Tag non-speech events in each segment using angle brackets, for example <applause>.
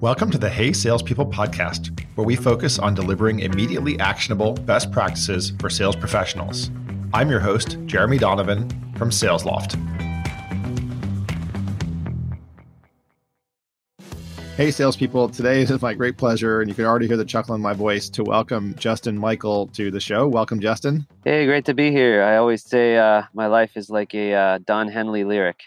Welcome to the Hey Salespeople podcast, where we focus on delivering immediately actionable best practices for sales professionals. I'm your host, Jeremy Donovan from SalesLoft. Hey, salespeople. Today is my great pleasure, and you can already hear the chuckle in my voice, to welcome Justin Michael to the show. Welcome, Justin. Hey, great to be here. I always say uh, my life is like a uh, Don Henley lyric.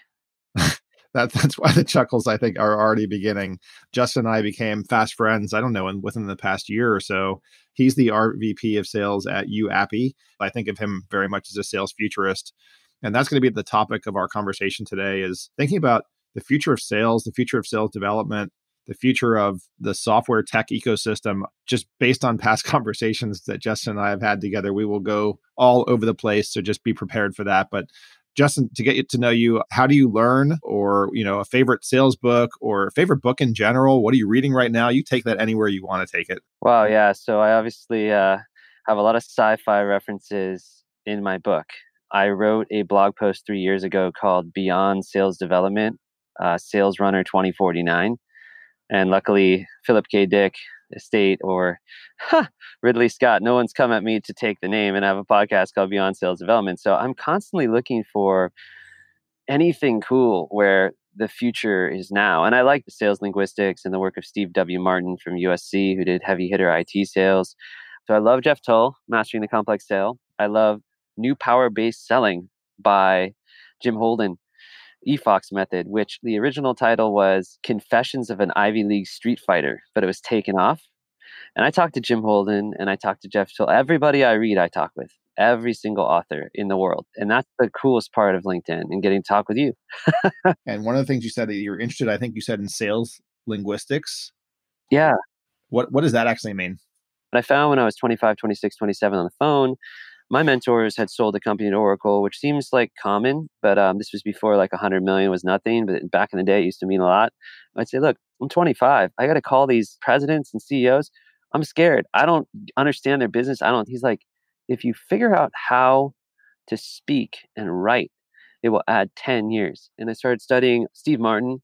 That, that's why the chuckles I think are already beginning. Justin and I became fast friends. I don't know, in, within the past year or so. He's the RVP of sales at YouAppi. I think of him very much as a sales futurist, and that's going to be the topic of our conversation today. Is thinking about the future of sales, the future of sales development, the future of the software tech ecosystem. Just based on past <laughs> conversations that Justin and I have had together, we will go all over the place. So just be prepared for that. But Justin, to get to know you, how do you learn or, you know, a favorite sales book or favorite book in general? What are you reading right now? You take that anywhere you want to take it. Wow. Yeah. So I obviously uh, have a lot of sci fi references in my book. I wrote a blog post three years ago called Beyond Sales Development, uh, Sales Runner 2049. And luckily, Philip K. Dick estate or huh, Ridley Scott. No one's come at me to take the name and I have a podcast called Beyond Sales Development. So I'm constantly looking for anything cool where the future is now. And I like the sales linguistics and the work of Steve W. Martin from USC, who did heavy hitter IT sales. So I love Jeff Thull, Mastering the Complex Sale. I love New Power Based Selling by Jim Holden. EFOX method, which the original title was Confessions of an Ivy League Street Fighter, but it was taken off. And I talked to Jim Holden and I talked to Jeff Thull. Everybody I read, I talk with every single author in the world. And that's the coolest part of LinkedIn and getting to talk with you. <laughs> and one of the things you said that you're interested, I think you said in sales linguistics. Yeah. What what does that actually mean? What I found when I was 25, 26, 27 on the phone my mentors had sold a company to Oracle, which seems like common, but um, this was before like 100 million was nothing. But back in the day, it used to mean a lot. I'd say, look, I'm 25. I got to call these presidents and CEOs. I'm scared. I don't understand their business. I don't. He's like, if you figure out how to speak and write, it will add 10 years. And I started studying Steve Martin,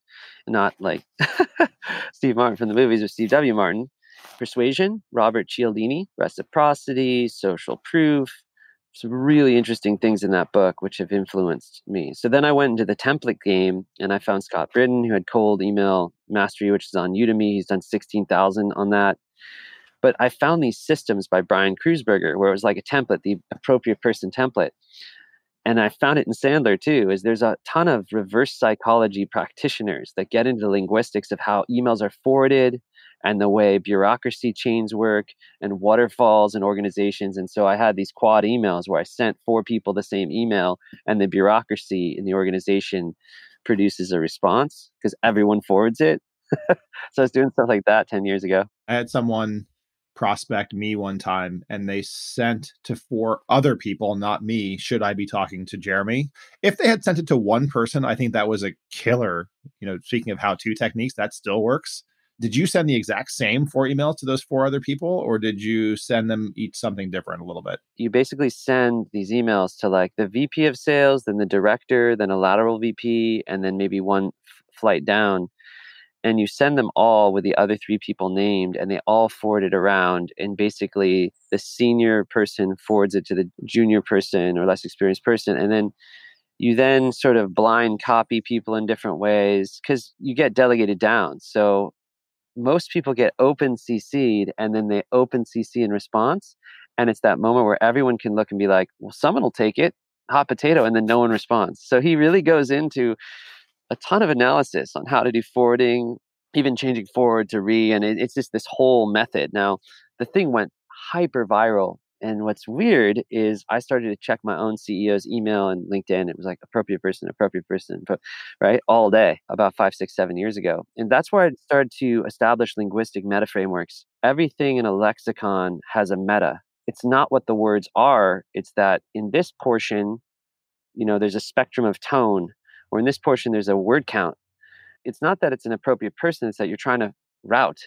not like <laughs> Steve Martin from the movies, but Steve W. Martin. Persuasion, Robert Cialdini, Reciprocity, Social Proof, some really interesting things in that book which have influenced me. So then I went into the template game and I found Scott Britton who had cold email mastery, which is on Udemy. He's done 16,000 on that. But I found these systems by Bryan Kreuzberger where it was like a template, the appropriate person template. And I found it in Sandler too, is there's a ton of reverse psychology practitioners that get into the linguistics of how emails are forwarded, and the way bureaucracy chains work and waterfalls and organizations. And so I had these quad emails where I sent four people the same email, and the bureaucracy in the organization produces a response because everyone forwards it. <laughs> so I was doing stuff like that 10 years ago. I had someone prospect me one time and they sent to four other people, not me, should I be talking to Jeremy? If they had sent it to one person, I think that was a killer. You know, speaking of how to techniques, that still works did you send the exact same four emails to those four other people or did you send them each something different a little bit? You basically send these emails to like the vp of sales then the director then a lateral vp and then maybe one f- flight down and you send them all with the other three people named and they all forward it around and basically the senior person forwards it to the junior person or less experienced person and then you then sort of blind copy people in different ways because you get delegated down. So most people get open CC'd and then they open CC in response. And it's that moment where everyone can look and be like, well, someone will take it, hot potato, and then no one responds. So he really goes into a ton of analysis on how to do forwarding, even changing forward to re. And it, it's just this whole method. Now, the thing went hyper viral and what's weird is I started to check my own CEO's email and LinkedIn. It was like appropriate person, appropriate person, right? All day about five, six, seven years ago. And that's where I started to establish linguistic meta frameworks. Everything in a lexicon has a meta. It's not what the words are, it's that in this portion, you know, there's a spectrum of tone, or in this portion, there's a word count. It's not that it's an appropriate person, it's that you're trying to route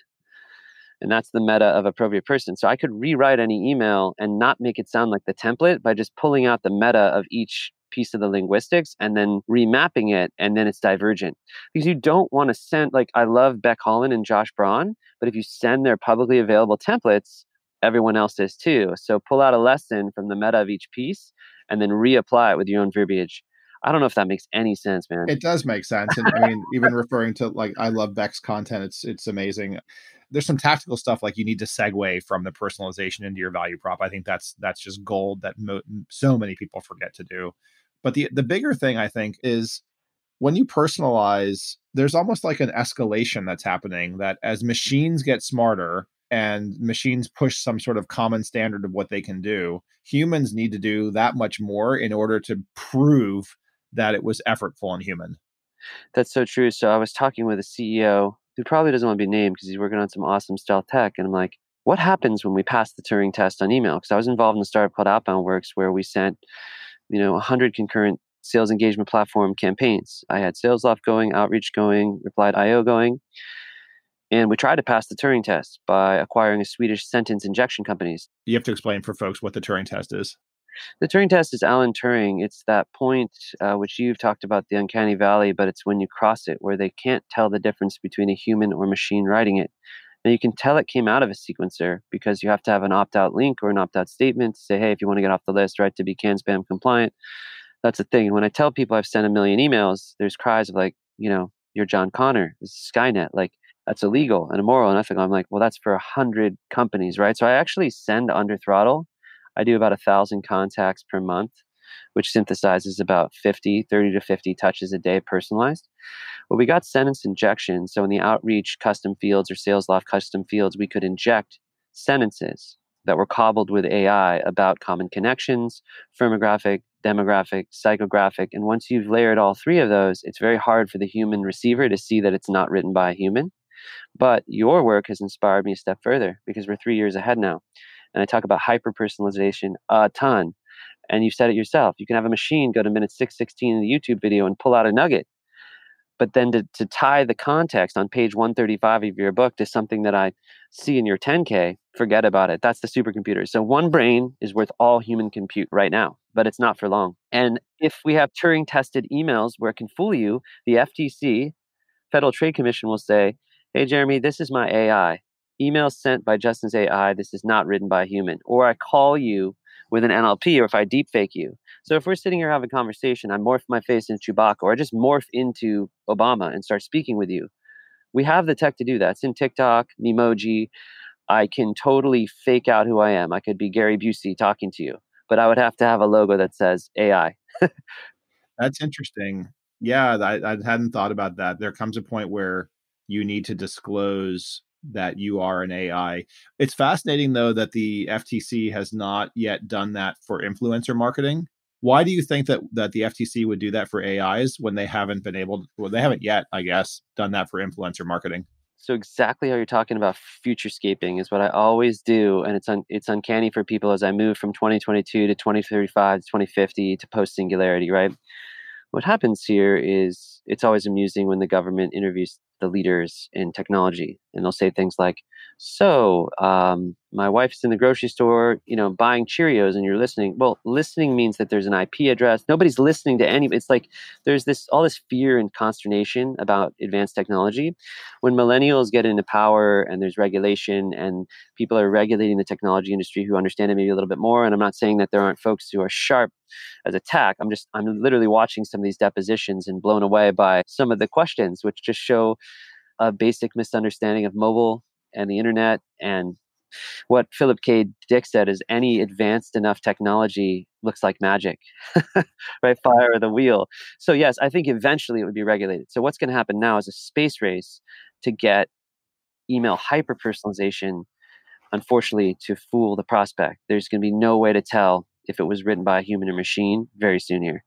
and that's the meta of appropriate person. So I could rewrite any email and not make it sound like the template by just pulling out the meta of each piece of the linguistics and then remapping it and then it's divergent. Because you don't want to send like i love Becc Holland and josh braun but if you send their publicly available templates everyone else is too. So pull out a lesson from the meta of each piece and then reapply it with your own verbiage I don't know if that makes any sense, man. It does make sense. And I mean, even referring to like I love Becc's content, it's it's amazing. There's some tactical stuff like you need to segue from the personalization into your value prop. I think that's that's just gold that mo- so many people forget to do. But the the bigger thing I think is when you personalize, there's almost like an escalation that's happening that as machines get smarter and machines push some sort of common standard of what they can do, humans need to do that much more in order to prove that it was effortful and human. That's so true. So I was talking with a CEO who probably doesn't want to be named because he's working on some awesome stealth tech. And I'm like, what happens when we pass the Turing test on email? Because I was involved in a startup called Outbound Works where we sent, you know, 100 concurrent sales engagement platform campaigns. I had SalesLoft going, Outreach going, Reply.io going. And we tried to pass the Turing test by acquiring a Swedish sentence injection companies. You have to explain for folks what the Turing test is. The Turing test is Alan Turing. It's that point uh, which you've talked about, the uncanny valley, but it's when you cross it where they can't tell the difference between a human or machine writing it. Now you can tell it came out of a sequencer because you have to have an opt-out link or an opt-out statement to say, hey, if you want to get off the list, right, to be CAN spam compliant. That's the thing. When I tell people I've sent a million emails, there's cries of like, you know, you're John Connor, is Skynet, like that's illegal and immoral and ethical. I'm like, well, that's for a hundred companies, right? So I actually send under throttle I do about a thousand contacts per month, which synthesizes about 50, 30 to 50 touches a day personalized. Well, we got sentence injection. So in the outreach custom fields or sales loft custom fields, we could inject sentences that were cobbled with AI about common connections, firmographic, demographic, psychographic. And once you've layered all three of those, it's very hard for the human receiver to see that it's not written by a human. But your work has inspired me a step further because we're three years ahead now. And I talk about hyper personalization a ton. And you've said it yourself. You can have a machine go to minute 616 in the YouTube video and pull out a nugget. But then to, to tie the context on page 135 of your book to something that I see in your 10K, forget about it. That's the supercomputer. So one brain is worth all human compute right now, but it's not for long. And if we have Turing tested emails where it can fool you, the FTC, Federal Trade Commission, will say, Hey, Jeremy, this is my AI email sent by Justin's AI, this is not written by a human. Or I call you with an NLP, or if I deepfake you. So if we're sitting here having a conversation, I morph my face into Chewbacca, or I just morph into Obama and start speaking with you. We have the tech to do that. It's in TikTok, Memoji. I can totally fake out who I am. I could be Gary Busey talking to you, but I would have to have a logo that says AI. That's interesting. Yeah, I, I hadn't thought about that. There comes a point where you need to disclose that you are an AI. It's fascinating though that the FTC has not yet done that for influencer marketing. Why do you think that that the FTC would do that for AIs when they haven't been able to, well they haven't yet, I guess, done that for influencer marketing? So exactly how you're talking about futurescaping is what I always do, and it's un, it's uncanny for people as I move from 2022 to 2035 to 2050 to post singularity, right? What happens here is it's always amusing when the government interviews the leaders in technology and they'll say things like so um, my wife's in the grocery store you know buying cheerios and you're listening. Well listening means that there's an ip address. Nobody's listening to any it's like there's this all this fear and consternation about advanced technology. When millennials get into power and there's regulation and people are regulating the technology industry who understand it maybe a little bit more and i'm not saying that there aren't folks who are sharp as attack i'm just i'm literally watching some of these depositions and blown away by some of the questions which just show a basic misunderstanding of mobile and the internet and what Philip K. Dick said is any advanced enough technology looks like magic, <laughs> right? Mm-hmm. Fire the wheel. So, yes, I think eventually it would be regulated. So, what's going to happen now is a space race to get email hyper personalization, unfortunately, to fool the prospect. There's going to be no way to tell if it was written by a human or machine very soon here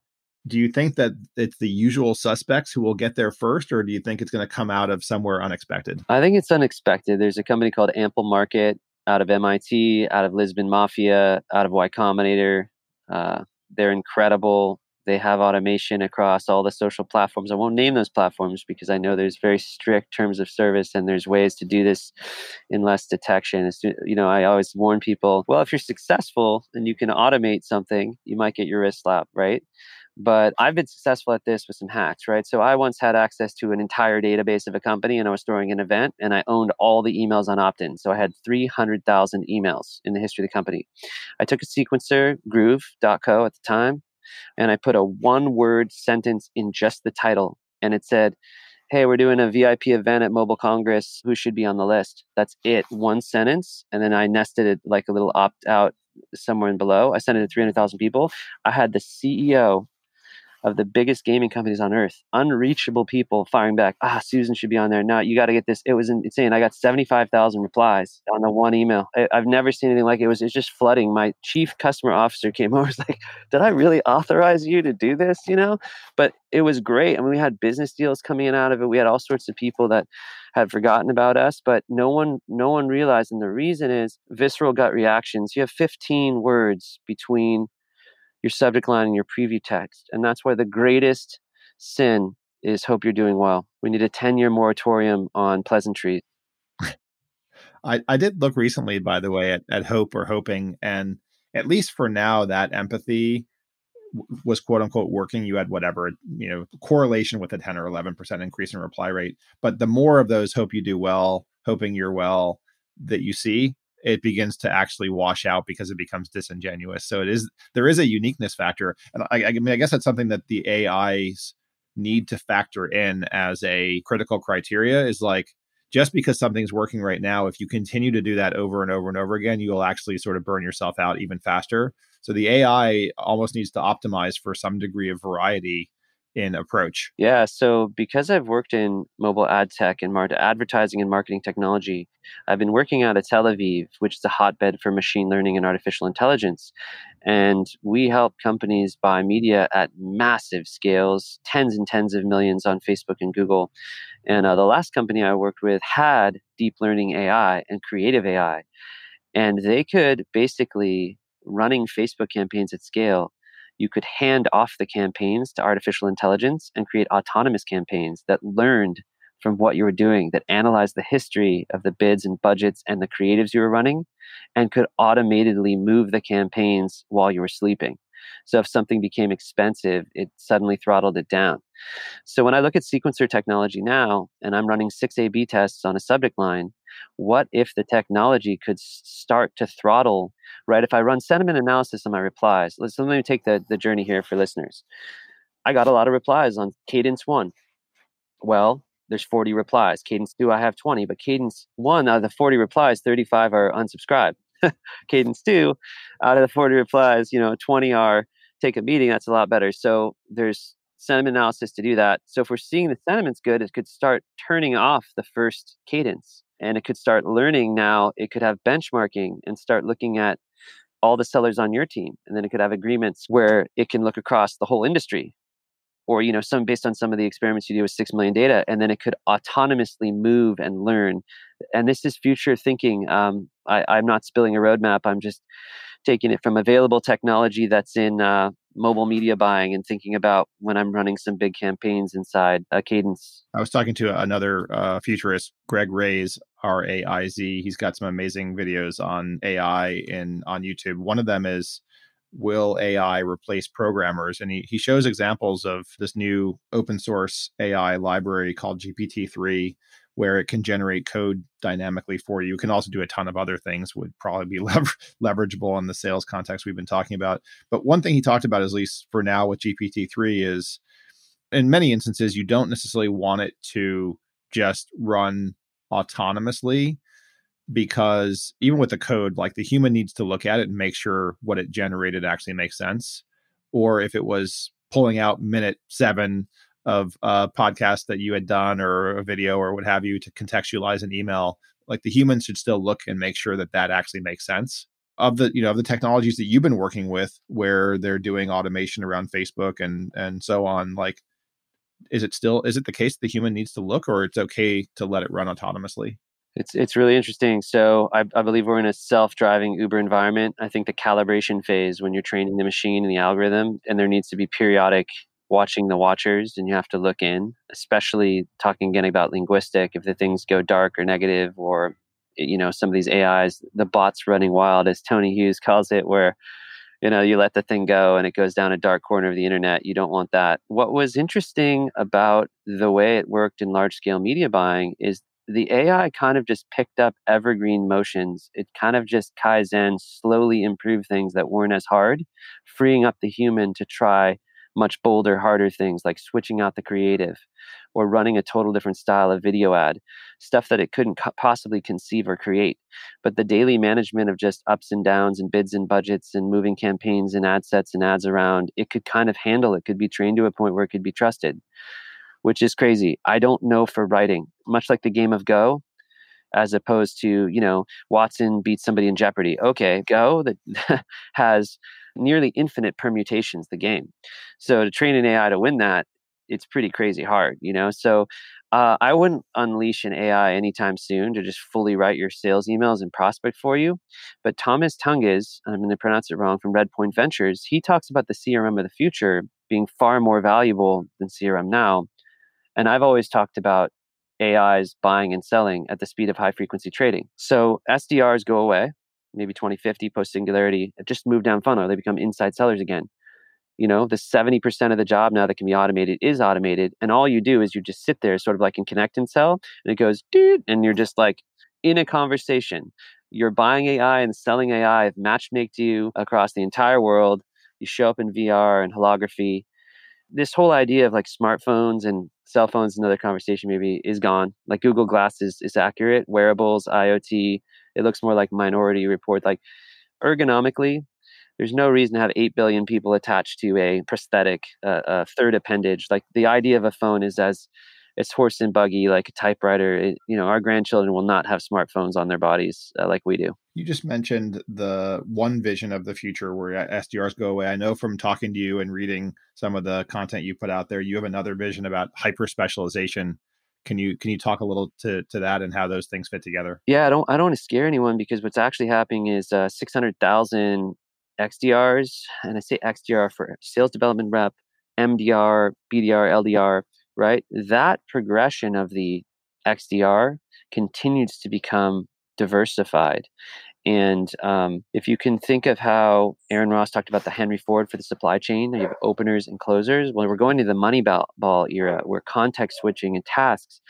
do you think that it's the usual suspects who will get there first, or do you think it's going to come out of somewhere unexpected? I think it's unexpected. There's a company called Amplemarket out of MIT, out of Lisbon Mafia, out of Y Combinator. Uh, they're incredible. They have automation across all the social platforms. I won't name those platforms because I know there's very strict terms of service and there's ways to do this in less detection. It's, you know, I always warn people, well, if you're successful and you can automate something, you might get your wrist slapped, right? But I've been successful at this with some hacks, right? So I once had access to an entire database of a company and I was throwing an event and I owned all the emails on opt in. So I had 300,000 emails in the history of the company. I took a sequencer, groove.co at the time, and I put a one word sentence in just the title. And it said, Hey, we're doing a VIP event at Mobile Congress. Who should be on the list? That's it. One sentence. And then I nested it like a little opt out somewhere in below. I sent it to 300,000 people. I had the CEO of the biggest gaming companies on earth, unreachable people firing back, ah, Susan should be on there. No, you got to get this. It was insane. I got 75,000 replies on the one email. I, have never seen anything like it. it. was, it was just flooding. My chief customer officer came <laughs> over, was like, did I really authorize you to do this? You know, but it was great. I mean, we had business deals coming in out of it. We had all sorts of people that had forgotten about us, but no one, no one realized. And the reason is visceral gut reactions. You have 15 words between your subject line and your preview text. And that's why the greatest sin is hope you're doing well. We need a 10 year moratorium on pleasantries. I, I did look recently, by the way, at, at hope or hoping. And at least for now, that empathy was quote unquote working. You had whatever, you know, correlation with a 10 or 11% increase in reply rate. But the more of those hope you do well, hoping you're well that you see, it begins to actually wash out because it becomes disingenuous. So it is there is a uniqueness factor, and I, I mean I guess that's something that the AIs need to factor in as a critical criteria is like just because something's working right now, if you continue to do that over and over and over again, you will actually sort of burn yourself out even faster. So the AI almost needs to optimize for some degree of variety in approach? Yeah, so because I've worked in mobile ad tech and mar- advertising and marketing technology, I've been working out of Tel Aviv, which is a hotbed for machine learning and artificial intelligence. And we help companies buy media at massive scales, tens and tens of millions on Facebook and Google. And uh, the last company I worked with had deep learning AI and creative AI. And they could basically running Facebook campaigns at scale you could hand off the campaigns to artificial intelligence and create autonomous campaigns that learned from what you were doing, that analyzed the history of the bids and budgets and the creatives you were running, and could automatically move the campaigns while you were sleeping. So if something became expensive, it suddenly throttled it down. So when I look at sequencer technology now, and I'm running six A B tests on a subject line, what if the technology could start to throttle, right? If I run sentiment analysis on my replies, let's let me take the, the journey here for listeners. I got a lot of replies on cadence one. Well, there's 40 replies. Cadence two, I have 20, but cadence one out of the 40 replies, 35 are unsubscribed. <laughs> cadence two, out of the 40 replies, you know, 20 are take a meeting. That's a lot better. So there's sentiment analysis to do that. So if we're seeing the sentiments good, it could start turning off the first cadence and it could start learning now. It could have benchmarking and start looking at all the sellers on your team. And then it could have agreements where it can look across the whole industry or you know some based on some of the experiments you do with 6 million data and then it could autonomously move and learn and this is future thinking um, I, i'm not spilling a roadmap i'm just taking it from available technology that's in uh, mobile media buying and thinking about when I'm running some big campaigns inside a cadence. I was talking to another uh, futurist, Greg Raiz, R A I Z. He's got some amazing videos on AI in on YouTube. One of them is will AI replace programmers? And he, he shows examples of this new open source AI library called GPT-3 where it can generate code dynamically for you. It can also do a ton of other things, would probably be <laughs> lever- leverageable in the sales context we've been talking about. But one thing he talked about, at least for now with GPT-3, is in many instances, you don't necessarily want it to just run autonomously because even with the code, like the human needs to look at it and make sure what it generated actually makes sense. Or if it was pulling out minute seven of a podcast that you had done or a video or what have you to contextualize an email like the humans should still look and make sure that that actually makes sense of the you know of the technologies that you've been working with where they're doing automation around facebook and and so on like is it still is it the case the human needs to look or it's okay to let it run autonomously it's it's really interesting. So I, I believe we're in a self-driving Uber environment. I think the calibration phase when you're training the machine and the algorithm, and there needs to be periodic watching the watchers and you have to look in, especially talking again about linguistic, if the things go dark or negative or you know, some of these AIs, the bots running wild, as Tony Hughes calls it, where you know you let the thing go and it goes down a dark corner of the internet you don't want that. What was interesting about the way it worked in large scale media buying is the ai kind of just picked up evergreen motions. It kind of just kaizen slowly improved things that weren't as hard freeing up the human to try much bolder, harder things like switching out the creative or running a total different style of video ad, stuff that it couldn't co- possibly conceive or create. But the daily management of just ups and downs and bids and budgets and moving campaigns and ad sets and ads around, it could kind of handle it, could be trained to a point where it could be trusted, which is crazy. I don't know for writing, much like the game of Go. As opposed to, you know, Watson beats somebody in Jeopardy. Okay, Go that <laughs> has nearly infinite permutations the game. So to train an AI to win that, it's pretty crazy hard, you know. So uh, I wouldn't unleash an AI anytime soon to just fully write your sales emails and prospect for you. But Tomasz Tunguz, I'm going to pronounce it wrong, from Redpoint Ventures, he talks about the CRM of the future being far more valuable than CRM now. And I've always talked about AIs buying and selling at the speed of high frequency trading. So SDRs go away maybe 2050 post singularity just move down funnel they become inside sellers again. You know the 70% of the job now that can be automated is automated and all you do is you just sit there sort of like in connect and sell and it goes dude and you're just like in a conversation. You're buying ai and selling ai matchmaked you across the entire world. You show up in vr and holography. This whole idea of like smartphones and cell phones another conversation maybe is gone. Like google glass is, is accurate. Wearables iot it looks more like minority report like ergonomically there's no reason to have 8 billion people attached to a prosthetic uh, a third appendage. Like the idea of a phone is as it's horse and buggy like a typewriter it, you know our grandchildren will not have smartphones on their bodies uh, like we do. You just mentioned the one vision of the future where sdrs go away. I know from talking to you and reading some of the content you put out there you have another vision about hyper specialization can you can you talk a little to to that and how those things fit together? Yeah, I don't I don't want to scare anyone because what's actually happening is uh, six hundred thousand XDRs, and I say XDR for sales development rep, MDR, BDR, LDR, right? That progression of the XDR continues to become diversified. And um, if you can think of how Aaron Ross talked about the Henry Ford for the supply chain, you have openers and closers. Well, we're going to the money ball era where context switching and tasks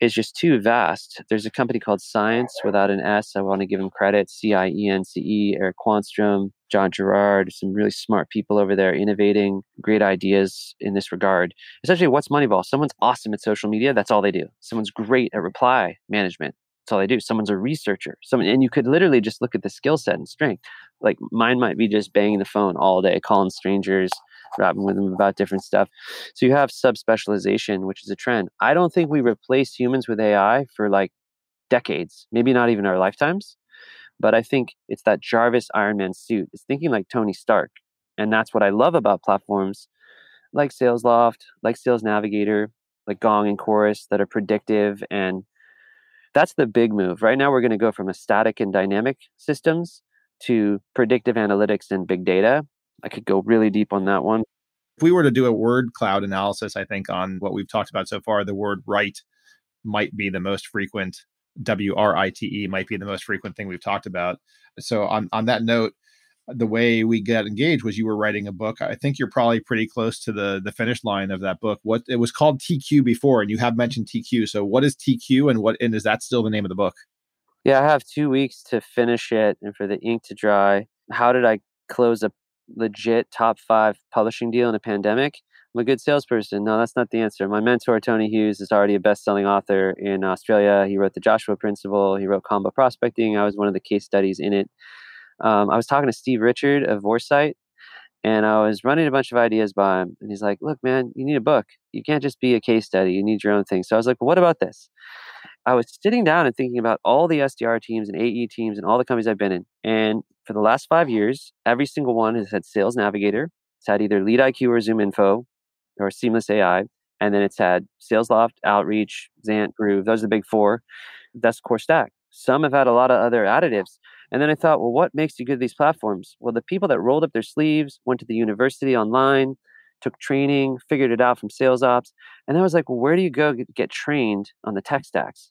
is just too vast. There's a company called Science without an S. I want to give them credit. C I E N C E, Eric Quanstrom, John Gerard, some really smart people over there innovating great ideas in this regard. Essentially, what's Moneyball? Someone's awesome at social media. That's all they do. Someone's great at reply management. That's all I do. Someone's a researcher. Someone, and you could literally just look at the skill set and strength. Like mine might be just banging the phone all day, calling strangers, rapping with them about different stuff. So you have subspecialization, which is a trend. I don't think we replace humans with AI for like decades, maybe not even our lifetimes. But I think it's that Jarvis Iron Man suit. It's thinking like Tony Stark. And that's what I love about platforms like SalesLoft, like Sales Navigator, like Gong and Chorus that are predictive and that's the big move. Right now, we're going to go from a static and dynamic systems to predictive analytics and big data. I could go really deep on that one. If we were to do a word cloud analysis, I think on what we've talked about so far, the word right might be the most frequent. W R I T E might be the most frequent thing we've talked about. So, on, on that note, the way we got engaged was you were writing a book. I think you're probably pretty close to the the finish line of that book. What it was called TQ before, and you have mentioned TQ. So what is TQ, and what and is that still the name of the book? Yeah, I have two weeks to finish it and for the ink to dry. How did I close a legit top five publishing deal in a pandemic? I'm a good salesperson. No, that's not the answer. My mentor, Tony Hughes, is already a best selling author in Australia. He wrote The Joshua Principle, he wrote Combo Prospecting. I was one of the case studies in it um, I was talking to Steve Richard of Vorsight, and I was running a bunch of ideas by him. And he's like, "Look, man, you need a book. You can't just be a case study. You need your own thing." So I was like, well, "What about this?" I was sitting down and thinking about all the SDR teams and AE teams and all the companies I've been in. And for the last five years, every single one has had Sales Navigator. It's had either Lead IQ or Zoom Info or Seamless AI. And then it's had SalesLoft, Outreach, XANT, Groove. Those are the big four. That's core stack. Some have had a lot of other additives. And then I thought, well, what makes you good at these platforms? Well, the people that rolled up their sleeves, went to the university online, took training, figured it out from sales ops. And I was like, well, where do you go get trained on the tech stacks?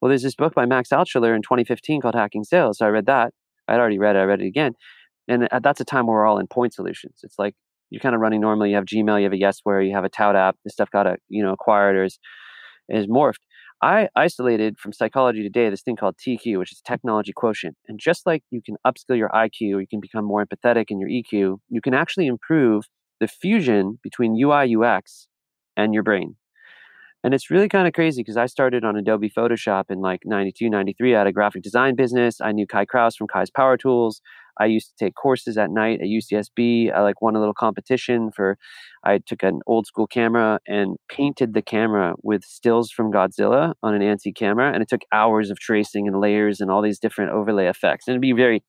Well, there's this book by Max Altschuler in 2015 called Hacking Sales. So I read that. I'd already read it. I read it again. and that's a time where we're all in point solutions. It's like you're kind of running normally. You have Gmail, you have a Yesware, you have a Tout app. This stuff got a you know acquired or is is morphed. I isolated from psychology today this thing called TQ, which is technology quotient. And just like you can upskill your IQ, or you can become more empathetic in your EQ, you can actually improve the fusion between UI UX and your brain. And it's really kind of crazy because I started on Adobe Photoshop in like 92, 93. I had a graphic design business. I knew Kai Krause from Kai's Power Tools. I used to take courses at night at UCSB. I like won a little competition for, I took an old school camera and painted the camera with stills from Godzilla on an ANSI camera. And it took hours of tracing and layers and all these different overlay effects. And it'd be very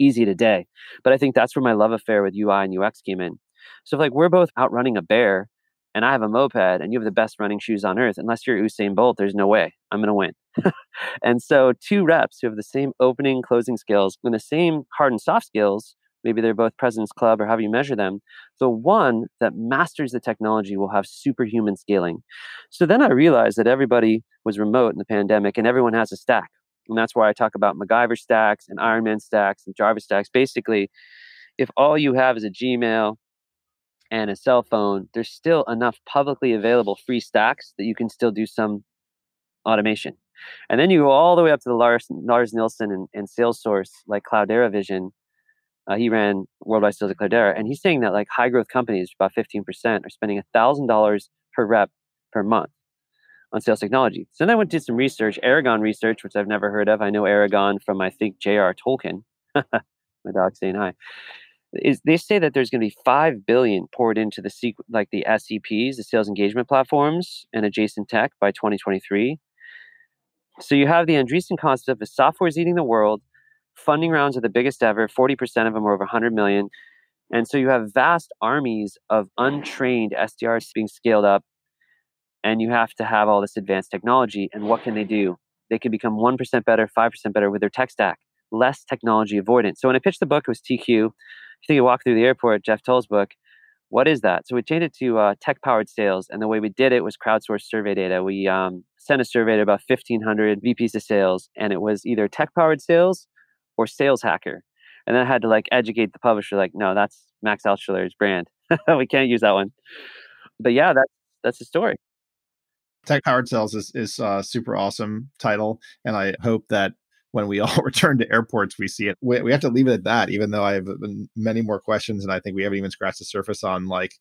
easy today. But I think that's where my love affair with UI and UX came in. So if like we're both outrunning a bear and I have a moped and you have the best running shoes on earth, unless you're Usain Bolt, there's no way I'm going to win. <laughs> and so, two reps who have the same opening, closing skills and the same hard and soft skills, maybe they're both President's Club or however you measure them, the one that masters the technology will have superhuman scaling. So then I realized that everybody was remote in the pandemic and everyone has a stack. And that's why I talk about MacGyver stacks and Ironman stacks and Jarvis stacks. Basically, if all you have is a Gmail, and a cell phone, there's still enough publicly available free stacks that you can still do some automation. And then you go all the way up to the Lars, Lars Nilsson and, and Salesforce, like Cloudera Vision. Uh, he ran worldwide sales at Cloudera, and he's saying that like high growth companies, about 15%, are spending $1,000 per rep per month on sales technology. So then I went to some research, Aragon research, which I've never heard of. I know Aragon from, I think, J.R. Tolkien. <laughs> My dog saying hi is they say that there's going to be 5 billion poured into the sequ- like the SEPs, the sales engagement platforms and adjacent tech by 2023. So you have the Andreessen concept of software is eating the world. Funding rounds are the biggest ever. 40% of them are over 100 million. And so you have vast armies of untrained SDRs being scaled up and you have to have all this advanced technology. And what can they do? They can become 1% better, 5% better with their tech stack, less technology avoidance. So when I pitched the book, it was TQ think you walk through the airport, Jeff Thull's book, what is that? So we changed it to uh, tech powered sales. And the way we did it was crowdsourced survey data. We um, sent a survey to about 1,500 VPs of sales, and it was either tech powered sales or sales hacker. And then I had to like educate the publisher, like, no, that's Max Altschuler's brand. <laughs> we can't use that one. But yeah, that's that's the story. Tech powered sales is is a super awesome title, and I hope that when we <laughs> all return to airports, we see it. We, we have to leave it at that, even though I have many more questions. And I think we haven't even scratched the surface on like,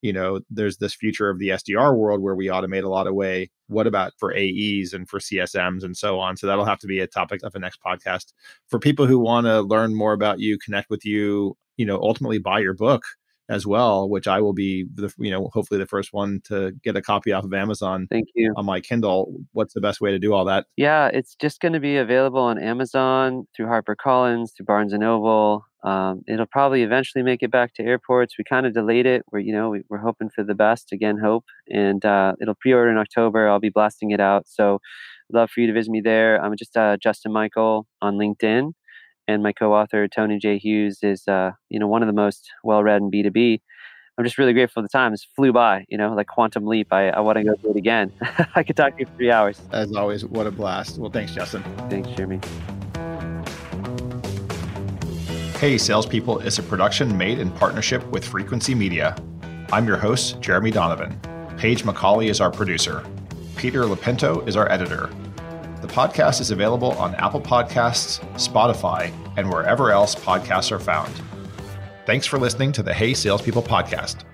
you know, there's this future of the SDR world where we automate a lot of way. What about for AEs and for CSMs and so on? So that'll have to be a topic of the next podcast. For people who want to learn more about you, connect with you, you know, ultimately buy your book as well, which I will be the you know hopefully the first one to get a copy off of Amazon. Thank you on my Kindle. What's the best way to do all that? Yeah, it's just going to be available on Amazon through HarperCollins, through Barnes and Noble. Um, it'll probably eventually make it back to airports. We kind of delayed it. We're you know we, are hoping for the best. Again, hope, and uh, it'll pre-order in October. I'll be blasting it out. So, love for you to visit me there. I'm just uh, Justin Michael on LinkedIn and my co-author Tony J. Hughes is uh, you know one of the most well-read in B2B. I'm just really grateful the time. Flew by, you know, like quantum leap. I, I want to go do it again. <laughs> I could talk to you for three hours. As always, what a blast. Well, thanks, Justin. Thanks, Jeremy. Hey, Salespeople is a production made in partnership with Frequency Media. I'm your host, Jeremy Donovan. Paige McCauley is our producer. Peter Lopinto is our editor. The podcast is available on Apple Podcasts, Spotify, and wherever else podcasts are found. Thanks for listening to the Hey Salespeople podcast.